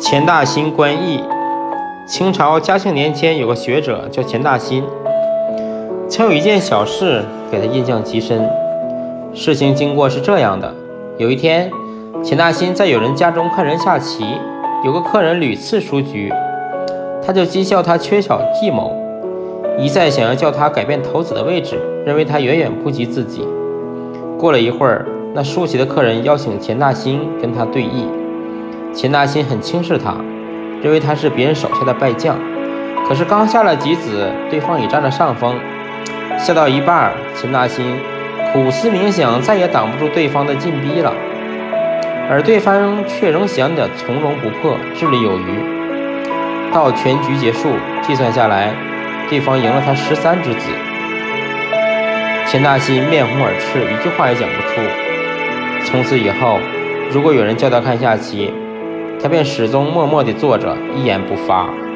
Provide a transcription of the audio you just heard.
钱大新观义。清朝嘉庆年间，有个学者叫钱大新，曾有一件小事给他印象极深。事情经过是这样的：有一天，钱大新在有人家中看人下棋，有个客人屡次输局，他就讥笑他缺少计谋，一再想要叫他改变头子的位置，认为他远远不及自己。过了一会儿，那输棋的客人邀请钱大新跟他对弈，钱大新很轻视他。认为他是别人手下的败将，可是刚下了几子，对方已占了上风。下到一半，钱大新苦思冥想，再也挡不住对方的进逼了，而对方却仍显得从容不迫，智力有余。到全局结束，计算下来，对方赢了他十三之子。钱大新面红耳赤，一句话也讲不出。从此以后，如果有人叫他看下棋，他便始终默默地坐着，一言不发。